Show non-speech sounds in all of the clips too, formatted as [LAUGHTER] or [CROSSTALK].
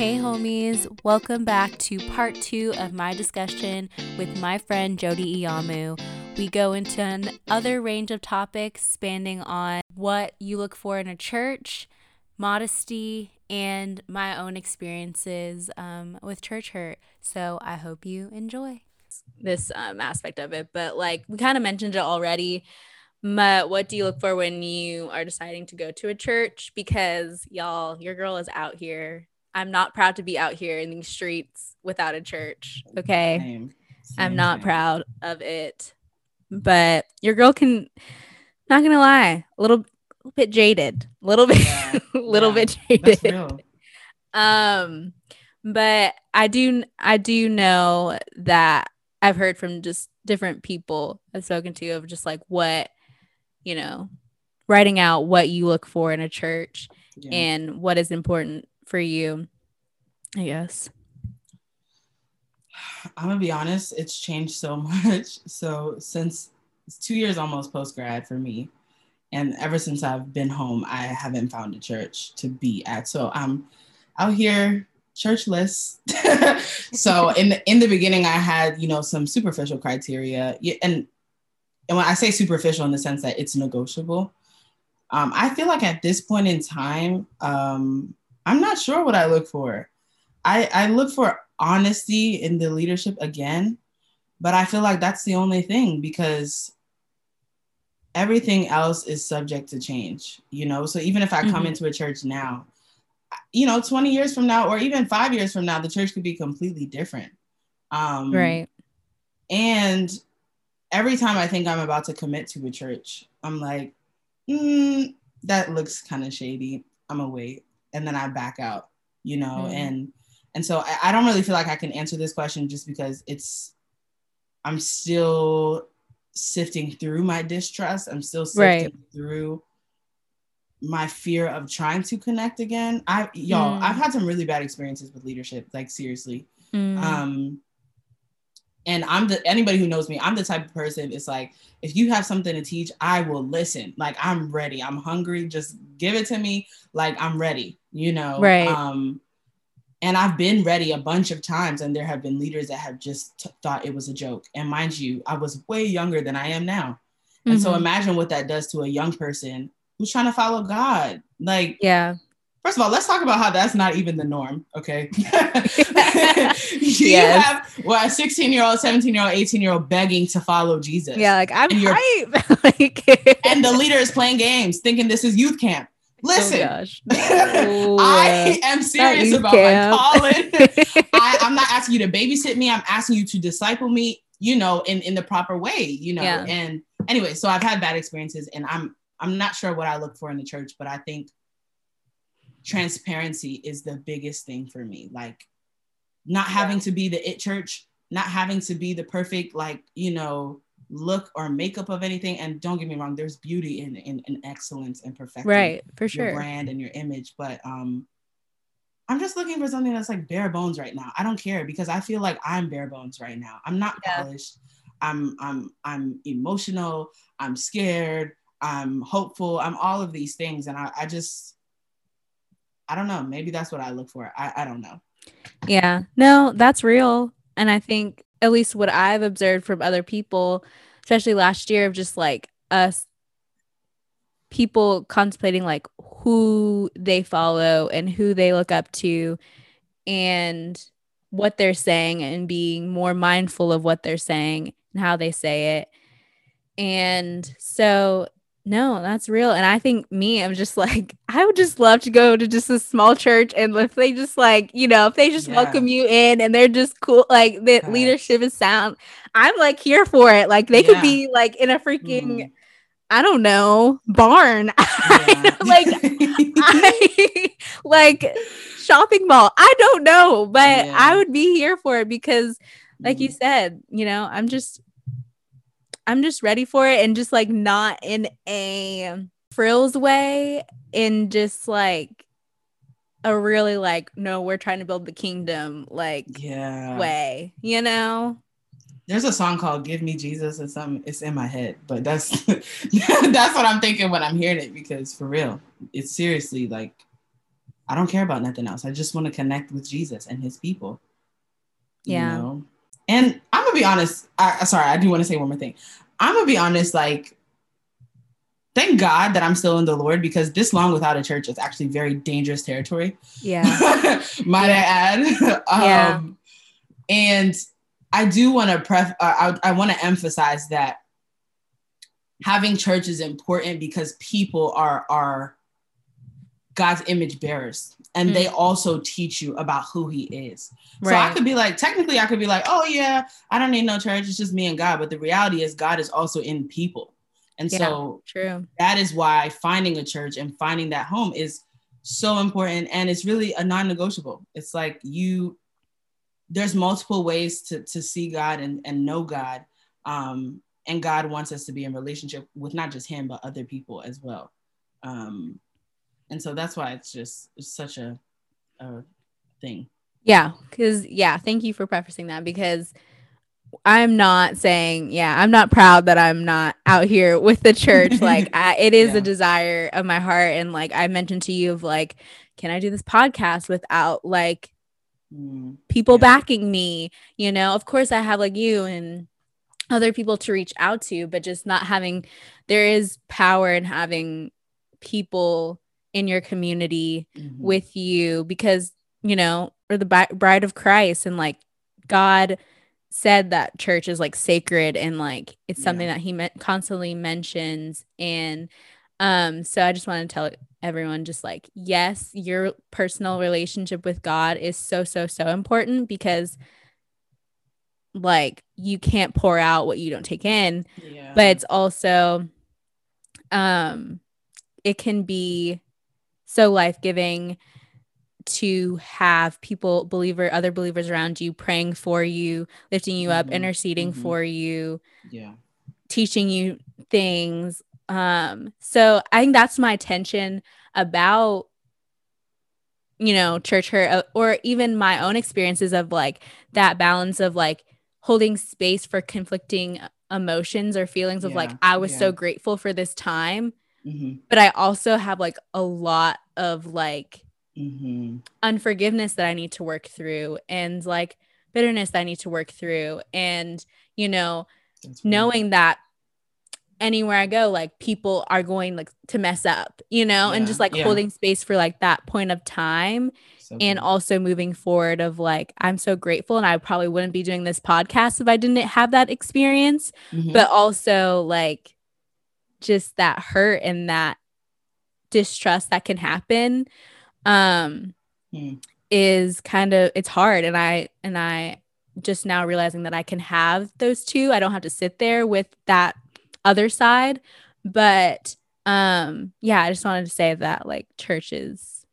Hey, homies, welcome back to part two of my discussion with my friend Jody Iyamu. We go into another range of topics spanning on what you look for in a church, modesty, and my own experiences um, with church hurt. So I hope you enjoy this um, aspect of it. But like we kind of mentioned it already. But what do you look for when you are deciding to go to a church? Because y'all, your girl is out here. I'm not proud to be out here in these streets without a church. Okay. Same. Same, I'm not same. proud of it. But your girl can not gonna lie, a little, little bit jaded. A [LAUGHS] little bit yeah. [LAUGHS] little yeah. bit jaded. Um but I do I do know that I've heard from just different people I've spoken to of just like what you know, writing out what you look for in a church yeah. and what is important for you, I guess. I'm gonna be honest, it's changed so [LAUGHS] much. So since it's two years almost post grad for me, and ever since I've been home, I haven't found a church to be at. So I'm out here churchless. [LAUGHS] so in the in the beginning, I had you know some superficial criteria, and and when I say superficial in the sense that it's negotiable, um, I feel like at this point in time, um, I'm not sure what I look for. I, I look for honesty in the leadership again, but I feel like that's the only thing because everything else is subject to change, you know? So even if I come mm-hmm. into a church now, you know, 20 years from now, or even five years from now, the church could be completely different. Um, right. And every time I think I'm about to commit to a church, I'm like, mm, that looks kind of shady. I'm gonna wait, and then I back out, you know. Mm. And and so I, I don't really feel like I can answer this question just because it's I'm still sifting through my distrust. I'm still sifting right. through my fear of trying to connect again. I y'all, mm. I've had some really bad experiences with leadership, like seriously. Mm. Um and I'm the anybody who knows me, I'm the type of person it's like if you have something to teach, I will listen. Like I'm ready. I'm hungry. Just give it to me. Like I'm ready, you know. Right. Um and I've been ready a bunch of times and there have been leaders that have just t- thought it was a joke. And mind you, I was way younger than I am now. And mm-hmm. so imagine what that does to a young person who's trying to follow God. Like Yeah First of all, let's talk about how that's not even the norm. Okay. [LAUGHS] [LAUGHS] you yes. have well, a 16 year old, 17 year old, 18 year old begging to follow Jesus. Yeah, like I'm hype. [LAUGHS] like, [LAUGHS] and the leader is playing games, thinking this is youth camp. Listen, oh [LAUGHS] I am serious about camp. my calling. I, I'm not asking you to babysit me. I'm asking you to disciple me, you know, in, in the proper way, you know. Yeah. And anyway, so I've had bad experiences and I'm I'm not sure what I look for in the church, but I think transparency is the biggest thing for me. Like not having to be the it church, not having to be the perfect, like, you know, look or makeup of anything. And don't get me wrong, there's beauty in in, in excellence and perfection. Right, for sure. Your brand and your image. But um I'm just looking for something that's like bare bones right now. I don't care because I feel like I'm bare bones right now. I'm not yeah. polished. I'm I'm I'm emotional. I'm scared. I'm hopeful. I'm all of these things. And I, I just I don't know. Maybe that's what I look for. I, I don't know. Yeah. No, that's real. And I think at least what I've observed from other people, especially last year, of just like us people contemplating like who they follow and who they look up to and what they're saying and being more mindful of what they're saying and how they say it. And so no, that's real. And I think me, I'm just like, [LAUGHS] I would just love to go to just a small church and if they just like, you know, if they just yeah. welcome you in and they're just cool, like the leadership is sound, I'm like here for it. Like they yeah. could be like in a freaking, mm. I don't know, barn. [LAUGHS] Yeah. [LAUGHS] like, I, like shopping mall. I don't know, but I would be here for it because, like mm. you said, you know, I'm just I'm just ready for it and just like not in a frills way, in just like a really like, no, we're trying to build the kingdom like yeah way, you know? There's a song called Give Me Jesus or something. It's in my head, but that's [LAUGHS] that's what I'm thinking when I'm hearing it because for real, it's seriously like I don't care about nothing else. I just want to connect with Jesus and his people. Yeah. You know? And I'm gonna be honest. I, sorry, I do want to say one more thing. I'm gonna be honest. Like, thank God that I'm still in the Lord because this long without a church is actually very dangerous territory. Yeah. [LAUGHS] Might yeah. I add? um, yeah. And I do want to pref. Uh, I, I want to emphasize that having church is important because people are are God's image bearers and mm. they also teach you about who he is. Right. So I could be like, technically, I could be like, oh, yeah, I don't need no church. It's just me and God. But the reality is, God is also in people. And yeah, so true. that is why finding a church and finding that home is so important. And it's really a non negotiable. It's like you, there's multiple ways to, to see God and, and know God. Um, and God wants us to be in relationship with not just Him, but other people as well. Um, and so that's why it's just it's such a, a thing yeah because yeah thank you for prefacing that because i'm not saying yeah i'm not proud that i'm not out here [LAUGHS] with the church [LAUGHS] like I, it is yeah. a desire of my heart and like i mentioned to you of like can i do this podcast without like mm, people yeah. backing me you know of course i have like you and other people to reach out to but just not having there is power in having people in your community mm-hmm. with you because you know or the bride of christ and like god said that church is like sacred and like it's something yeah. that he me- constantly mentions and um so i just want to tell everyone just like yes your personal relationship with god is so so so important because like you can't pour out what you don't take in yeah. but it's also um it can be so life-giving to have people believer other believers around you praying for you lifting you up mm-hmm. interceding mm-hmm. for you yeah teaching you things um so i think that's my tension about you know church hurt uh, or even my own experiences of like that balance of like holding space for conflicting emotions or feelings of yeah. like i was yeah. so grateful for this time Mm-hmm. But I also have like a lot of like mm-hmm. unforgiveness that I need to work through and like bitterness that I need to work through. And, you know, knowing that anywhere I go, like people are going like to mess up, you know, yeah, and just like yeah. holding space for like that point of time. So and cool. also moving forward of like, I'm so grateful. And I probably wouldn't be doing this podcast if I didn't have that experience. Mm-hmm. But also like just that hurt and that distrust that can happen um mm. is kind of it's hard. And i and i just now realizing that i can have those two. I don't have to sit there with that other side. But um yeah i just wanted to say that like church is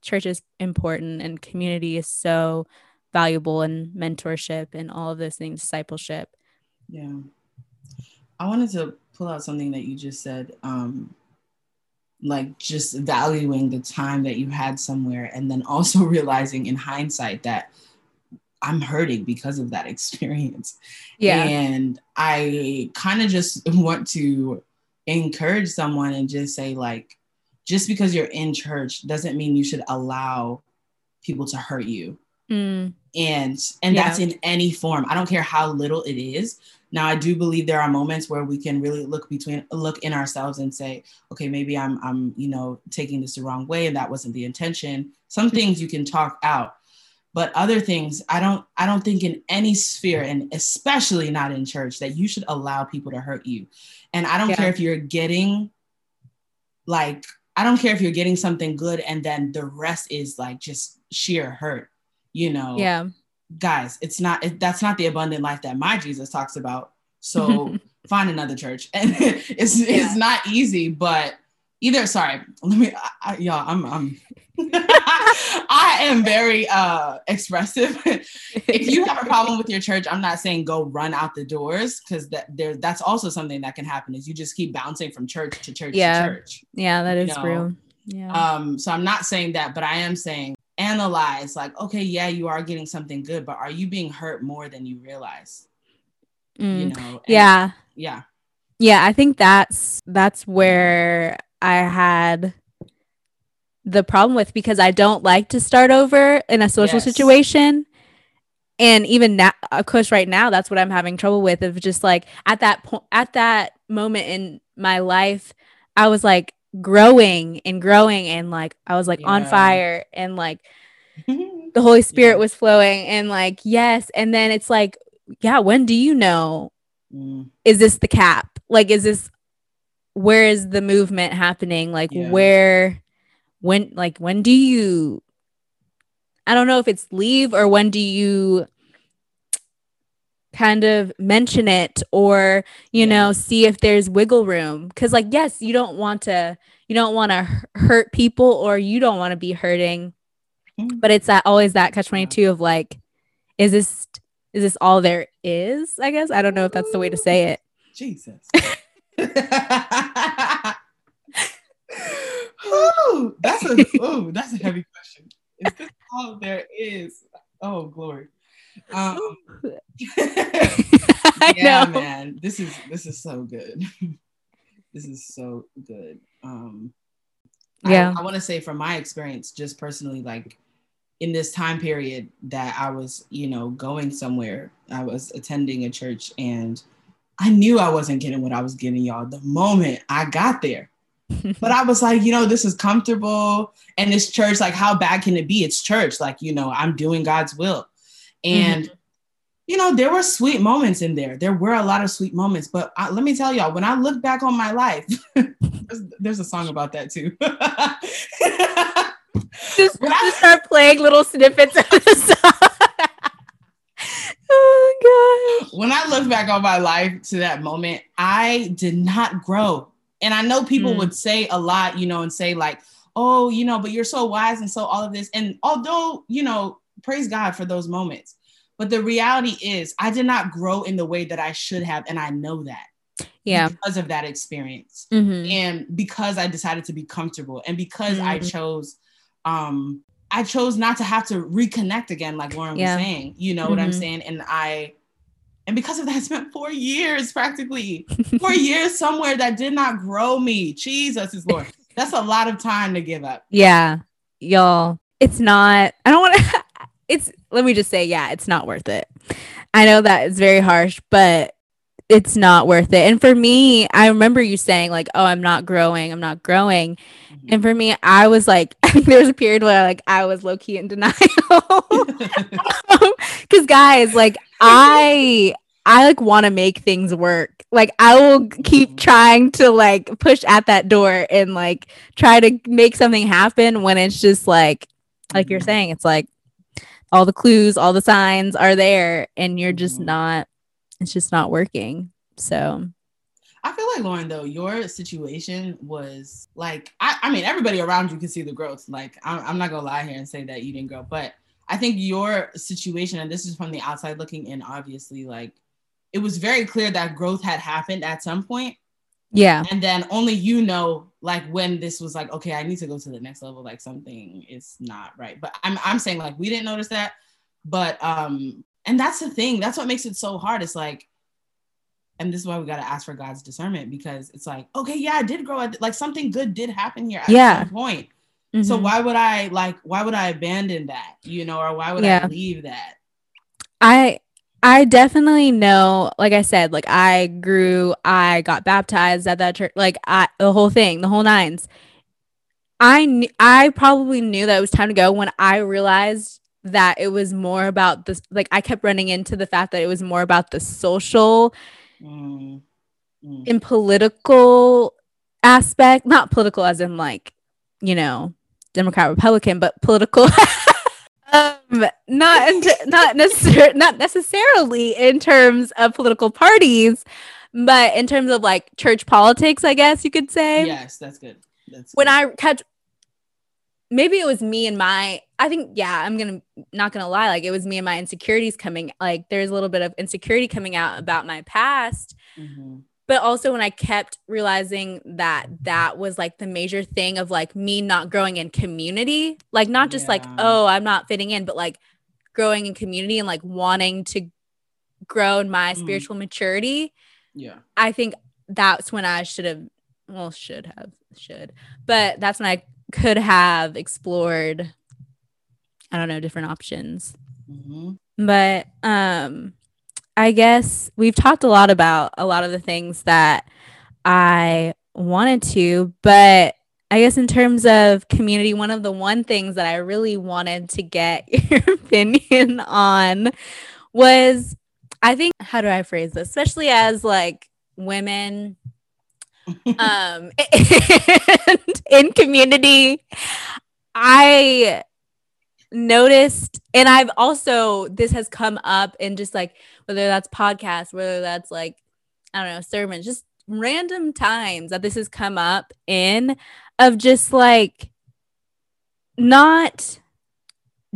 church is important and community is so valuable and mentorship and all of those things discipleship. Yeah. I wanted to pull out something that you just said um, like just valuing the time that you had somewhere and then also [LAUGHS] realizing in hindsight that I'm hurting because of that [LAUGHS] experience. Yeah. And I kind of just [LAUGHS] want to encourage someone and just say, like, just because you're in church doesn't mean you should allow people to hurt you. Mm. And and yeah. that's in any form. I don't care how little it is. Now, I do believe there are moments where we can really look between, look in ourselves and say, okay, maybe I'm, I'm, you know, taking this the wrong way, and that wasn't the intention. Some things you can talk out, but other things, I don't, I don't think in any sphere, and especially not in church, that you should allow people to hurt you. And I don't yeah. care if you're getting, like, I don't care if you're getting something good, and then the rest is like just sheer hurt. You know. Yeah guys, it's not it, that's not the abundant life that my Jesus talks about. So [LAUGHS] find another church, [LAUGHS] and it's yeah. it's not easy, but either sorry, let me I, I, y'all, I'm I'm [LAUGHS] I am very uh expressive. if you have a problem with your church, I'm not saying go run out the doors because that there that's also something that can happen is you just keep bouncing from church to church yeah. to church. Yeah, that is you know? real. Yeah. Um, so I'm not saying that, but I am saying analyze like okay yeah you are getting something good but are you being hurt more than you realize mm, you know yeah yeah yeah i think that's that's where i had the problem with because I don't like to start over in a social Yes. situation. And even now, of course, right now, that's what I'm having trouble with. Of just like at that point, at that moment in my life, I was like growing and growing, and like I was like on fire, and like [LAUGHS] the Holy Spirit Yeah. was flowing, and like yes, and then it's like, yeah, when do you know? Mm, Is this the cap? Like, is this where is the movement happening? Like, Yeah. where, when, like, when do you? I don't know if it's leave or when do you kind of mention it or you Yeah. know see if there's wiggle room because like yes you don't want to you don't want to hurt people or you don't want to be hurting Mm. but it's that always that catch 22 of like is this is this all there is i guess i don't know if that's the way to say it Jesus. [LAUGHS] Ooh, that's a ooh, that's a heavy question. Is this all there is? Oh, glory. Um, [LAUGHS] [LAUGHS] i yeah, know man. This is this is so good. [LAUGHS] this is so good. Um, I- Yeah. I, want to say from my experience, just personally, like in this time period that I was, you know, going somewhere, I was attending a church, and I knew I wasn't getting what I was getting, y'all. The moment I got there, but I was like, you know, this is comfortable. And this church, like, how bad can it be? It's church. Like, you know, I'm doing God's will. And, you know, there were sweet moments in there. There were a lot of sweet moments. But I, let me tell y'all, when I look back on my life, there's, [LAUGHS] there's a song about that too. [LAUGHS] just, just start playing little snippets of the song [LAUGHS] oh gosh when I look back on my life to that moment, I did not grow. And I know people Mm. would say a lot, you know, and say, like, oh, you know, but you're so wise and so all of this. And although, you know, praise God for those moments. But the reality is, I did not grow in the way that I should have. And I know that yeah because of that experience. Mhm. And because I decided to be comfortable and because I Mhm. chose, um, I chose not to have to reconnect again, like Lauren Yeah. was saying. You know what I'm Mhm. saying? And I, and because of that, [LAUGHS] I spent four years practically, [LAUGHS] four years somewhere that did not grow me. Jesus is Lord. That's a lot of time to give up. yeah y'all it's not i don't want to [LAUGHS] it's let me just say yeah it's not worth it. I know that it's very harsh but it's not worth it. And for me i remember you saying like oh i'm not growing i'm not growing. And for me i was like [LAUGHS] there was a period where like i was low-key in denial. [LAUGHS] Because guys like i i like want to make things work. Like i will keep Mhm. trying to like push at that door and like try to make something happen when it's just like like you're Mhm. saying it's like all the clues all the signs are there and you're just Mhm. not it's just not working so I feel like Lauren, though, your situation was like, I, I mean, everybody around you can see the growth. Like, I'm, I'm not gonna lie here and say that you didn't grow, but I think your situation, and this is from the outside looking in, obviously, like, it was very clear that growth had happened at some point, yeah and then only you know, like, when this was like, okay, I need to go to the next level. Like, something is not right. But I'm, I'm saying like we didn't notice that, but um, and that's the thing. That's what makes it so hard. It's like and this is why we got to ask for God's discernment because it's like, okay, yeah, I did grow. Like something good did happen here at Yeah. some point. So Mhm. why would I like? Why would I abandon that? You know, or why would Yeah. I leave that? I I definitely know, like I said, like I grew, I got baptized at that church, like I the whole thing, the whole nines. I kn- I probably knew that it was time to go when I realized that it was more about this like I kept running into the fact that it was more about the social Mm, mm. and political aspect, not political as in like, you know, Democrat Republican, but political [LAUGHS] um not not necessarily not necessarily in terms of political parties, but in terms of like church politics, I guess you could say. Yes, that's good. That's When good. I catch. maybe it was me and my I think yeah, I'm gonna not gonna lie, like it was me and my insecurities coming like there's a little bit of insecurity coming out about my past Mhm. But also when i kept realizing that that was like the major thing of like me not growing in community like not just like oh i'm not fitting in but like growing in community and like wanting to grow in my Mm. spiritual maturity yeah, i think that's when i should have well should have should but that's when i could have explored I don't know, different options. Mm-hmm. But um I guess we've talked a lot about a lot of the things that I wanted to, but I guess in terms of community, one of the one things that I really wanted to get [LAUGHS] your opinion on was I think how do I phrase this? Especially as like women [LAUGHS] um [LAUGHS] and in community, I noticed and I've also this has come up in just like whether that's podcasts, whether that's like I don't know, sermons, just random times that this has come up in of just like not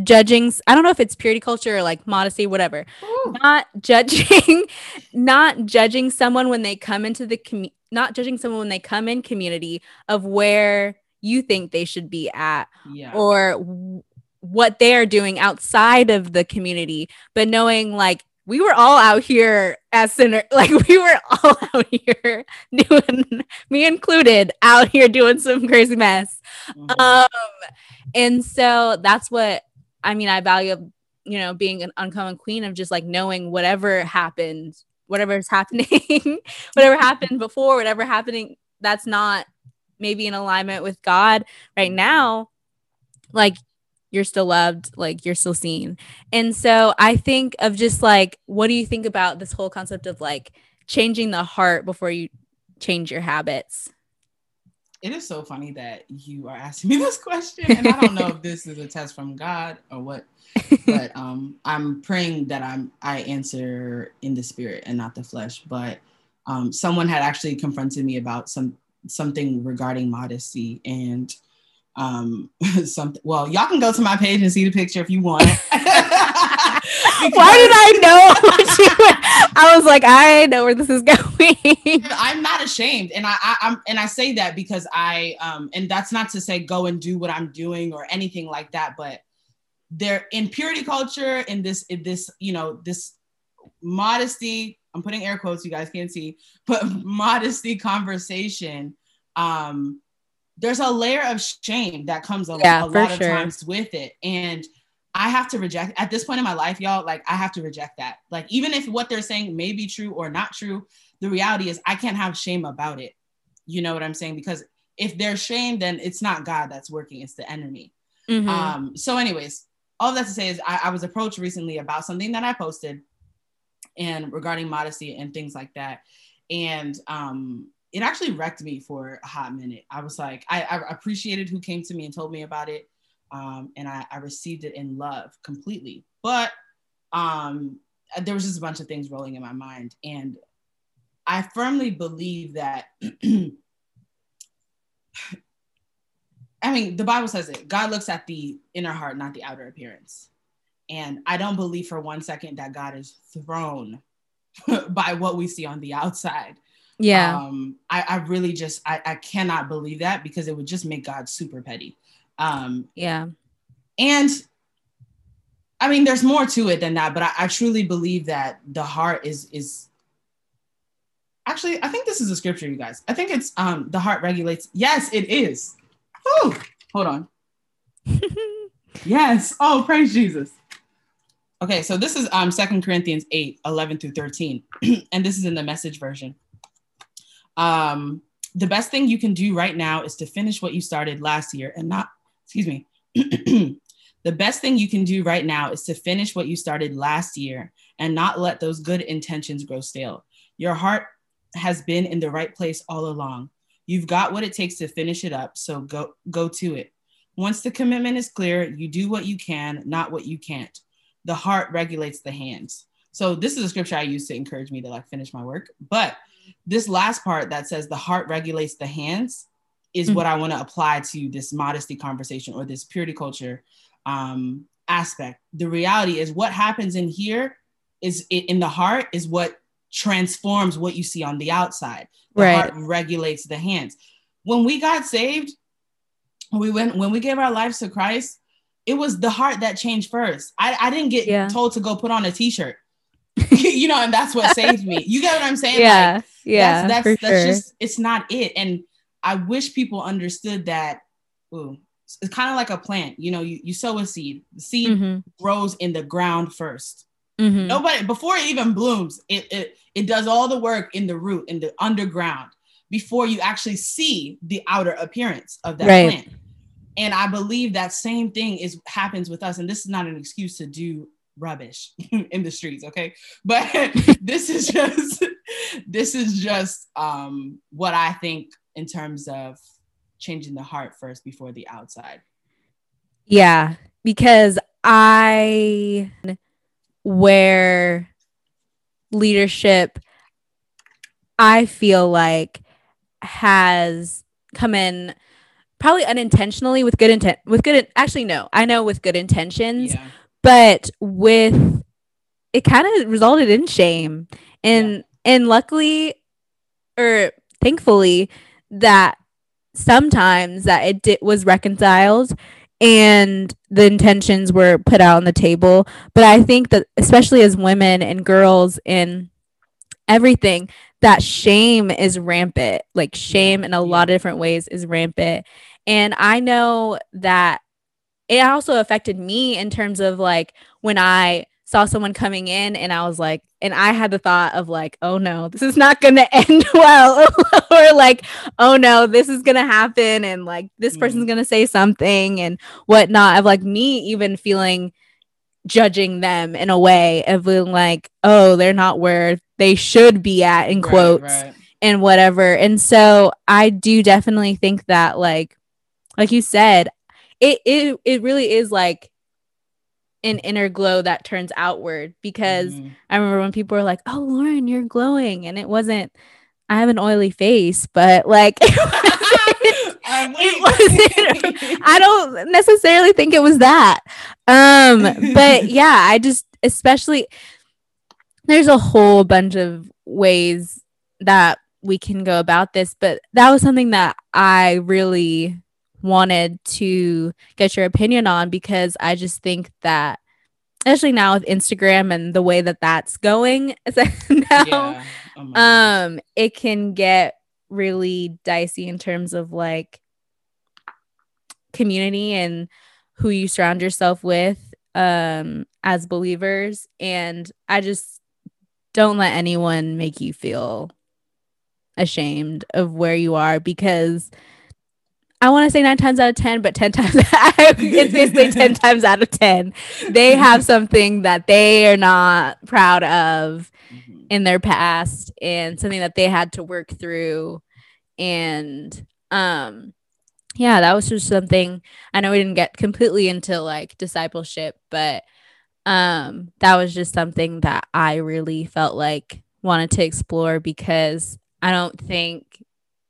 judging i don't know if it's purity culture or like modesty whatever Ooh. not judging [LAUGHS] not judging someone when they come into the community not judging someone when they come in community of where you think they should be at yeah. or what they are doing outside of the community but knowing like we were all out here as sinner [LAUGHS] like we were all [LAUGHS] out here doing me included out here doing some crazy mess mm-hmm. um and so that's what i mean i value you know being an uncommon queen of just like knowing whatever happened whatever is [LAUGHS] happening whatever happened before whatever happening that's not maybe in alignment with god right now like you're still loved, like you're still seen. And so I think of just like, what do you think about this whole concept of like changing the heart before you change your habits? It is so funny that you are asking [LAUGHS] me this question. And I don't know if this is a test from God or what, but [LAUGHS] um, I'm praying that I'm I answer in the spirit and not the flesh. But um, someone had actually confronted me about some something regarding modesty and um [LAUGHS] something well y'all can go to my page and see the picture if you want. [LAUGHS] [LAUGHS] Why did i know i was like i know where this is going. I'm not ashamed and I, I am and i say that because i um and that's not to say go and do what i'm doing or anything like that but there in purity culture in this in this you know this modesty i'm putting air quotes you guys can't see but modesty conversation um there's a layer of shame that comes a, yeah, a lot of times with it. And I have to reject at this point in my life, y'all, like I have to reject that. Like, even if what they're saying may be true or not true, the reality is I can't have shame about it. You know what I'm saying? Because if there's shame, then it's not God that's working, it's the enemy. Mm-hmm. Um, so, anyways, all that to say is I, I was approached recently about something that I posted and regarding modesty and things like that. And um, it actually wrecked me for a hot minute. I was like, I, I appreciated who came to me and told me about it. Um, and I, I, received it in love completely. But um, there was just a bunch of things rolling in my mind. And I firmly believe that, [CLEARS THROAT] I mean, the Bible says it God looks at the inner heart, not the outer appearance. And I don't believe for one second that God is thrown [LAUGHS] by what we see on the outside. Yeah. Um, I, I really just I, I cannot believe that because it would just make God super petty. Um, yeah. And I mean, there's more to it than that, but I, I truly believe that the heart is is actually I think this is a scripture, you guys. I think it's um the heart regulates. Yes, it is. Whew. Hold on. [LAUGHS] yes. Oh, praise Jesus. Okay, so this is um Second Corinthians 8, 11 through 13. [CLEARS THROAT] and this is in the message version. Um, the best thing you can do right now is to finish what you started last year and not, excuse me. [CLEARS THROAT] the best thing you can do right now is to finish what you started last year and not let those good intentions grow stale. Your heart has been in the right place all along. You've got what it takes to finish it up, so go go to it. Once the commitment is clear, you do what you can, not what you can't. The heart regulates the hands. So this is a scripture I use to encourage me to like finish my work, but this last part that says the heart regulates the hands is mm-hmm. what I want to apply to this modesty conversation or this purity culture um, aspect. The reality is what happens in here is in the heart is what transforms what you see on the outside. The right. heart regulates the hands. When we got saved, we went when we gave our lives to Christ, it was the heart that changed first. I, I didn't get yeah. told to go put on a t-shirt. [LAUGHS] [LAUGHS] you know, and that's what saved me. You get what I'm saying? Yeah. Like, yeah. That's that's, that's sure. just it's not it. And I wish people understood that ooh, it's kind of like a plant. You know, you, you sow a seed. The seed mm-hmm. grows in the ground 1st mm-hmm. Nobody before it even blooms, it, it it does all the work in the root, in the underground, before you actually see the outer appearance of that right. plant. And I believe that same thing is happens with us. And this is not an excuse to do rubbish [LAUGHS] in the streets, okay? But [LAUGHS] this is just [LAUGHS] this is just um what I think in terms of changing the heart first before the outside. Yeah, because I where leadership I feel like has come in probably unintentionally with good intent with good actually no I know with good intentions yeah. but with it kind of resulted in shame and. And luckily or thankfully that sometimes that it did, was reconciled and the intentions were put out on the table. But i think that especially as women and girls in everything that shame is rampant. Like shame in a lot of different ways is rampant. And i know that it also affected me in terms of like when i saw someone coming in and I was like, and I had the thought of like, oh no, this is not going [LAUGHS] to end well. [LAUGHS] or like, oh no, this is going to happen. And like, this person's mm. going to say something and whatnot. Of like me even feeling judging them in a way of being like, oh, they're not where they should be at in quotes right, right. and whatever. And so I do definitely think that like, like you said, it, it, it really is like an inner glow that turns outward because mm-hmm. I remember when people were like, "Oh, Lauren, you're glowing," and it wasn't. I have an oily face, but like [LAUGHS] it wasn't, I don't necessarily think it was that. Um, but [LAUGHS] yeah, I just especially there's a whole bunch of ways that we can go about this, but that was something that I really wanted to get your opinion on because I just think that especially now with Instagram and the way that that's going [LAUGHS] now yeah. oh um it can get really dicey in terms of like community and who you surround yourself with um as believers and I just don't let anyone make you feel ashamed of where you are because I want to say nine times out of 10, but 10 [LAUGHS] times, it's basically 10 [LAUGHS] times out of 10. They have something that they are not proud of mm-hmm. in their past and something that they had to work through. And, um, yeah, that was just something I know we didn't get completely into like discipleship, but, um, that was just something that I really felt like wanted to explore because I don't think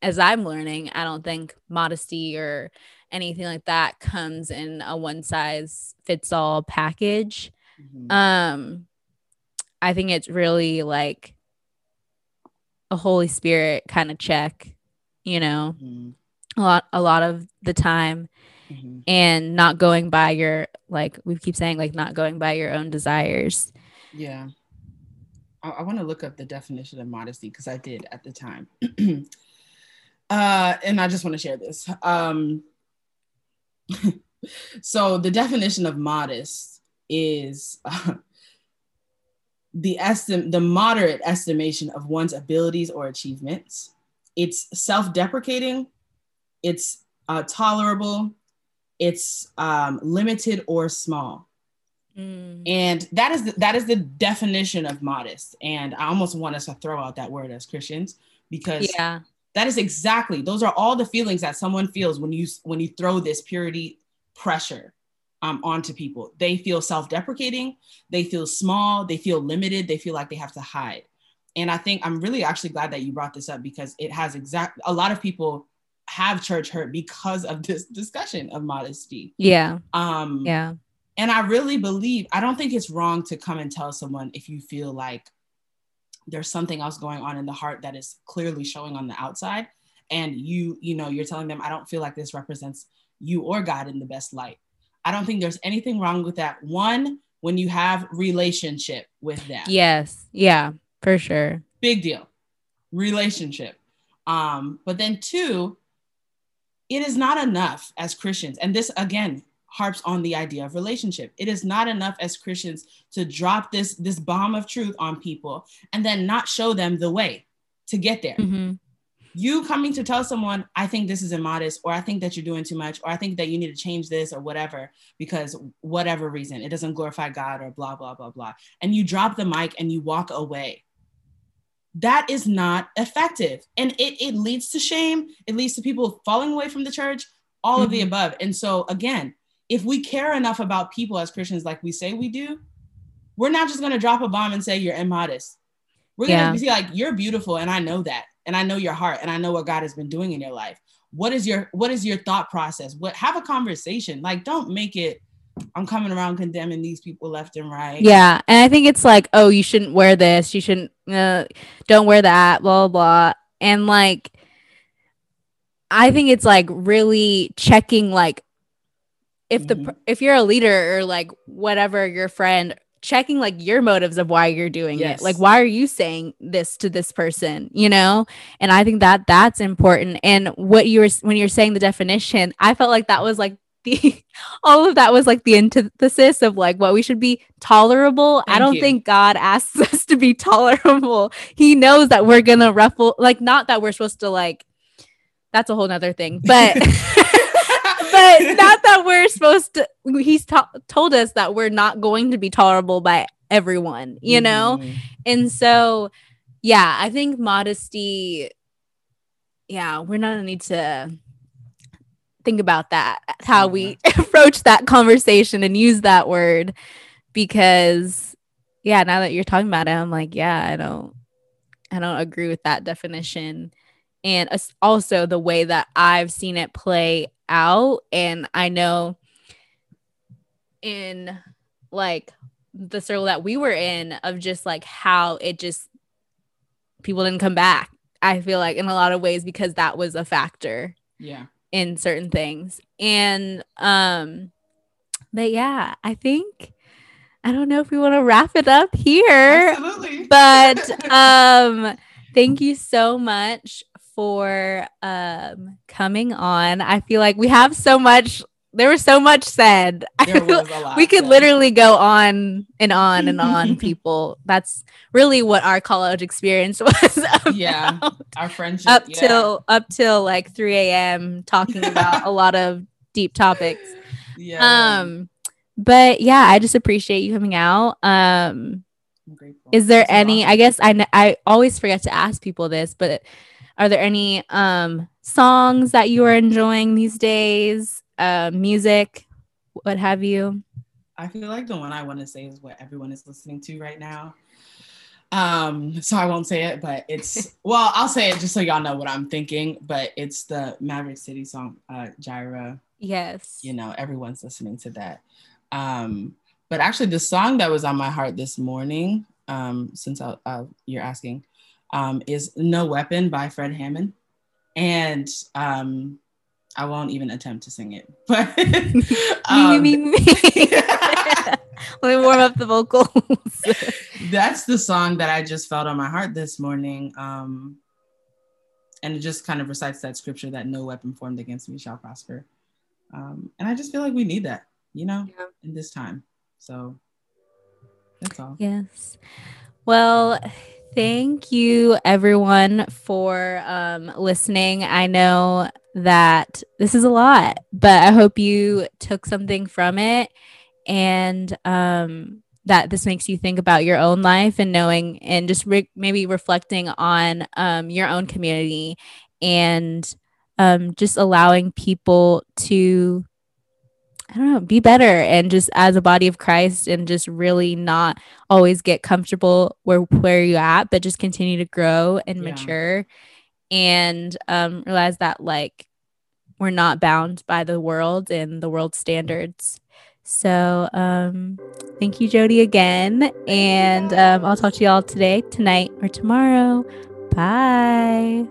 as I'm learning, I don't think modesty or anything like that comes in a one size fits all package. Mm-hmm. Um, I think it's really like a Holy Spirit kind of check, you know, mm-hmm. a lot, a lot of the time, mm-hmm. and not going by your like we keep saying like not going by your own desires. Yeah. I, I want to look up the definition of modesty because I did at the time. [CLEARS THROAT] Uh, and I just want to share this. Um, [LAUGHS] so the definition of modest is uh, [LAUGHS] the estim- the moderate estimation of one's abilities or achievements. It's self-deprecating. It's uh, tolerable. It's um, limited or small. Mm. And that is the, that is the definition of modest. And I almost want us to throw out that word as Christians because yeah that is exactly those are all the feelings that someone feels when you when you throw this purity pressure um, onto people. They feel self-deprecating they feel small they feel limited they feel like they have to hide. And i think i'm really actually glad that you brought this up because it has exact a lot of people have church hurt because of [LAUGHS] this discussion of modesty. Yeah. Um yeah. and i really believe i don't think it's wrong to come and tell someone if you feel like there's something else going on in the heart that is clearly showing on the outside. And you you know you're telling them i don't feel like this represents you or god in the best light. I don't think there's anything wrong with that. One when you have relationship with them. Yes. Yeah for sure. Big deal. Relationship. Um but then two it is not enough as Christians, and this again harps on the idea of relationship. It is not enough as Christians to drop this this bomb of truth on people and then not show them the way to get there. Mm-hmm. You coming to tell someone, I think this is immodest, or I think that you're doing too much, or I think that you need to change this or whatever, because whatever reason, it doesn't glorify God or blah, blah, blah, blah. And you drop the mic and you walk away. That is not effective. And it, it leads to shame. It leads to people falling away from the church, all mm-hmm. of the mm-hmm. above. And so, again, if we care enough about people as Christians, like we say we do, we're not just going to drop a bomb and say you're immodest. We're going to be like, you're beautiful. And I know that. And I know your heart and I know what God has been doing in your life. What is your, what is your thought process? What, have a conversation. Like, don't make it, I'm coming around condemning these people left and right. Yeah. And I think it's like, oh, you shouldn't wear this. You shouldn't, uh, don't wear that, blah, blah, blah. And like, I think it's like really checking like if the mm-hmm. if you're a leader or like whatever your friend checking like your motives of why you're doing yes. it like why are you saying this to this person you know and i think that that's important and what you were when you're saying the definition i felt like that was like [LAUGHS] the all of that was like the antithesis of like what we should be tolerable Thank i don't you. think god asks [LAUGHS] us to be tolerable he knows that we're gonna ruffle like not that we're supposed to like that's a whole nother thing but [LAUGHS] but not that we're supposed to he's to- told us that we're not going to be tolerable by everyone you know? Mm-hmm. and so yeah i think modesty yeah we're not gonna need to think about that how we [LAUGHS] approach that conversation and use that word because yeah now that you're talking about it i'm like yeah i don't i don't agree with that definition. And also the way that I've seen it play out. And I know in like the circle that we were in of just like how it just people didn't come back. I feel like in a lot of ways because that was a factor. Yeah. In certain things. And um but yeah, I think I don't know if we want to wrap it up here. Absolutely. But [LAUGHS] um thank you so much for um coming on. I feel like we have so much there was so much said. [LAUGHS] we could said. literally go on and on and on, [LAUGHS] people. That's really what our college experience [LAUGHS] was. About. Yeah. Our friendship. Up yeah. till up till like 3 a.m. talking about a lot of deep topics. Yeah. Um, but yeah, I just appreciate you coming out. Um is there any i guess i i always forget to ask people this but are there any um, songs that you are enjoying these days? Uh, music, what have you? I feel like the one I want to say is what everyone is listening to right now. Um, so I won't say it, but it's [LAUGHS] well, I'll say it just so y'all know what I'm thinking. But it's the Maverick City song, uh, Jireh. Yes. You know, everyone's listening to that. Um, but actually, the song that was on my heart this morning, um, since I, uh, you're asking, um, is No Weapon by Fred Hammond. And um, I won't even attempt to sing it. [LAUGHS] But [LAUGHS] um, me, me, [LAUGHS] me. Let me warm up the vocals. that's the song that I just felt on my heart this morning. Um, and it just kind of recites that scripture that no weapon formed against me shall prosper. Um, and I just feel like we need that, you know, yeah. in this time. So that's all. Yes. Well, Thank you, everyone, for um, listening. I know that this is a lot, but I hope you took something from it and um, that this makes you think about your own life and knowing and just re- maybe reflecting on um, your own community and um, just allowing people to I don't know, be better and just as a body of Christ and just really not always get comfortable where where you're at, but just continue to grow and yeah. mature and um, realize that like we're not bound by the world and the world standards. So um, thank you, Jody, again. And um, I'll talk to y'all today, tonight, or tomorrow. Bye.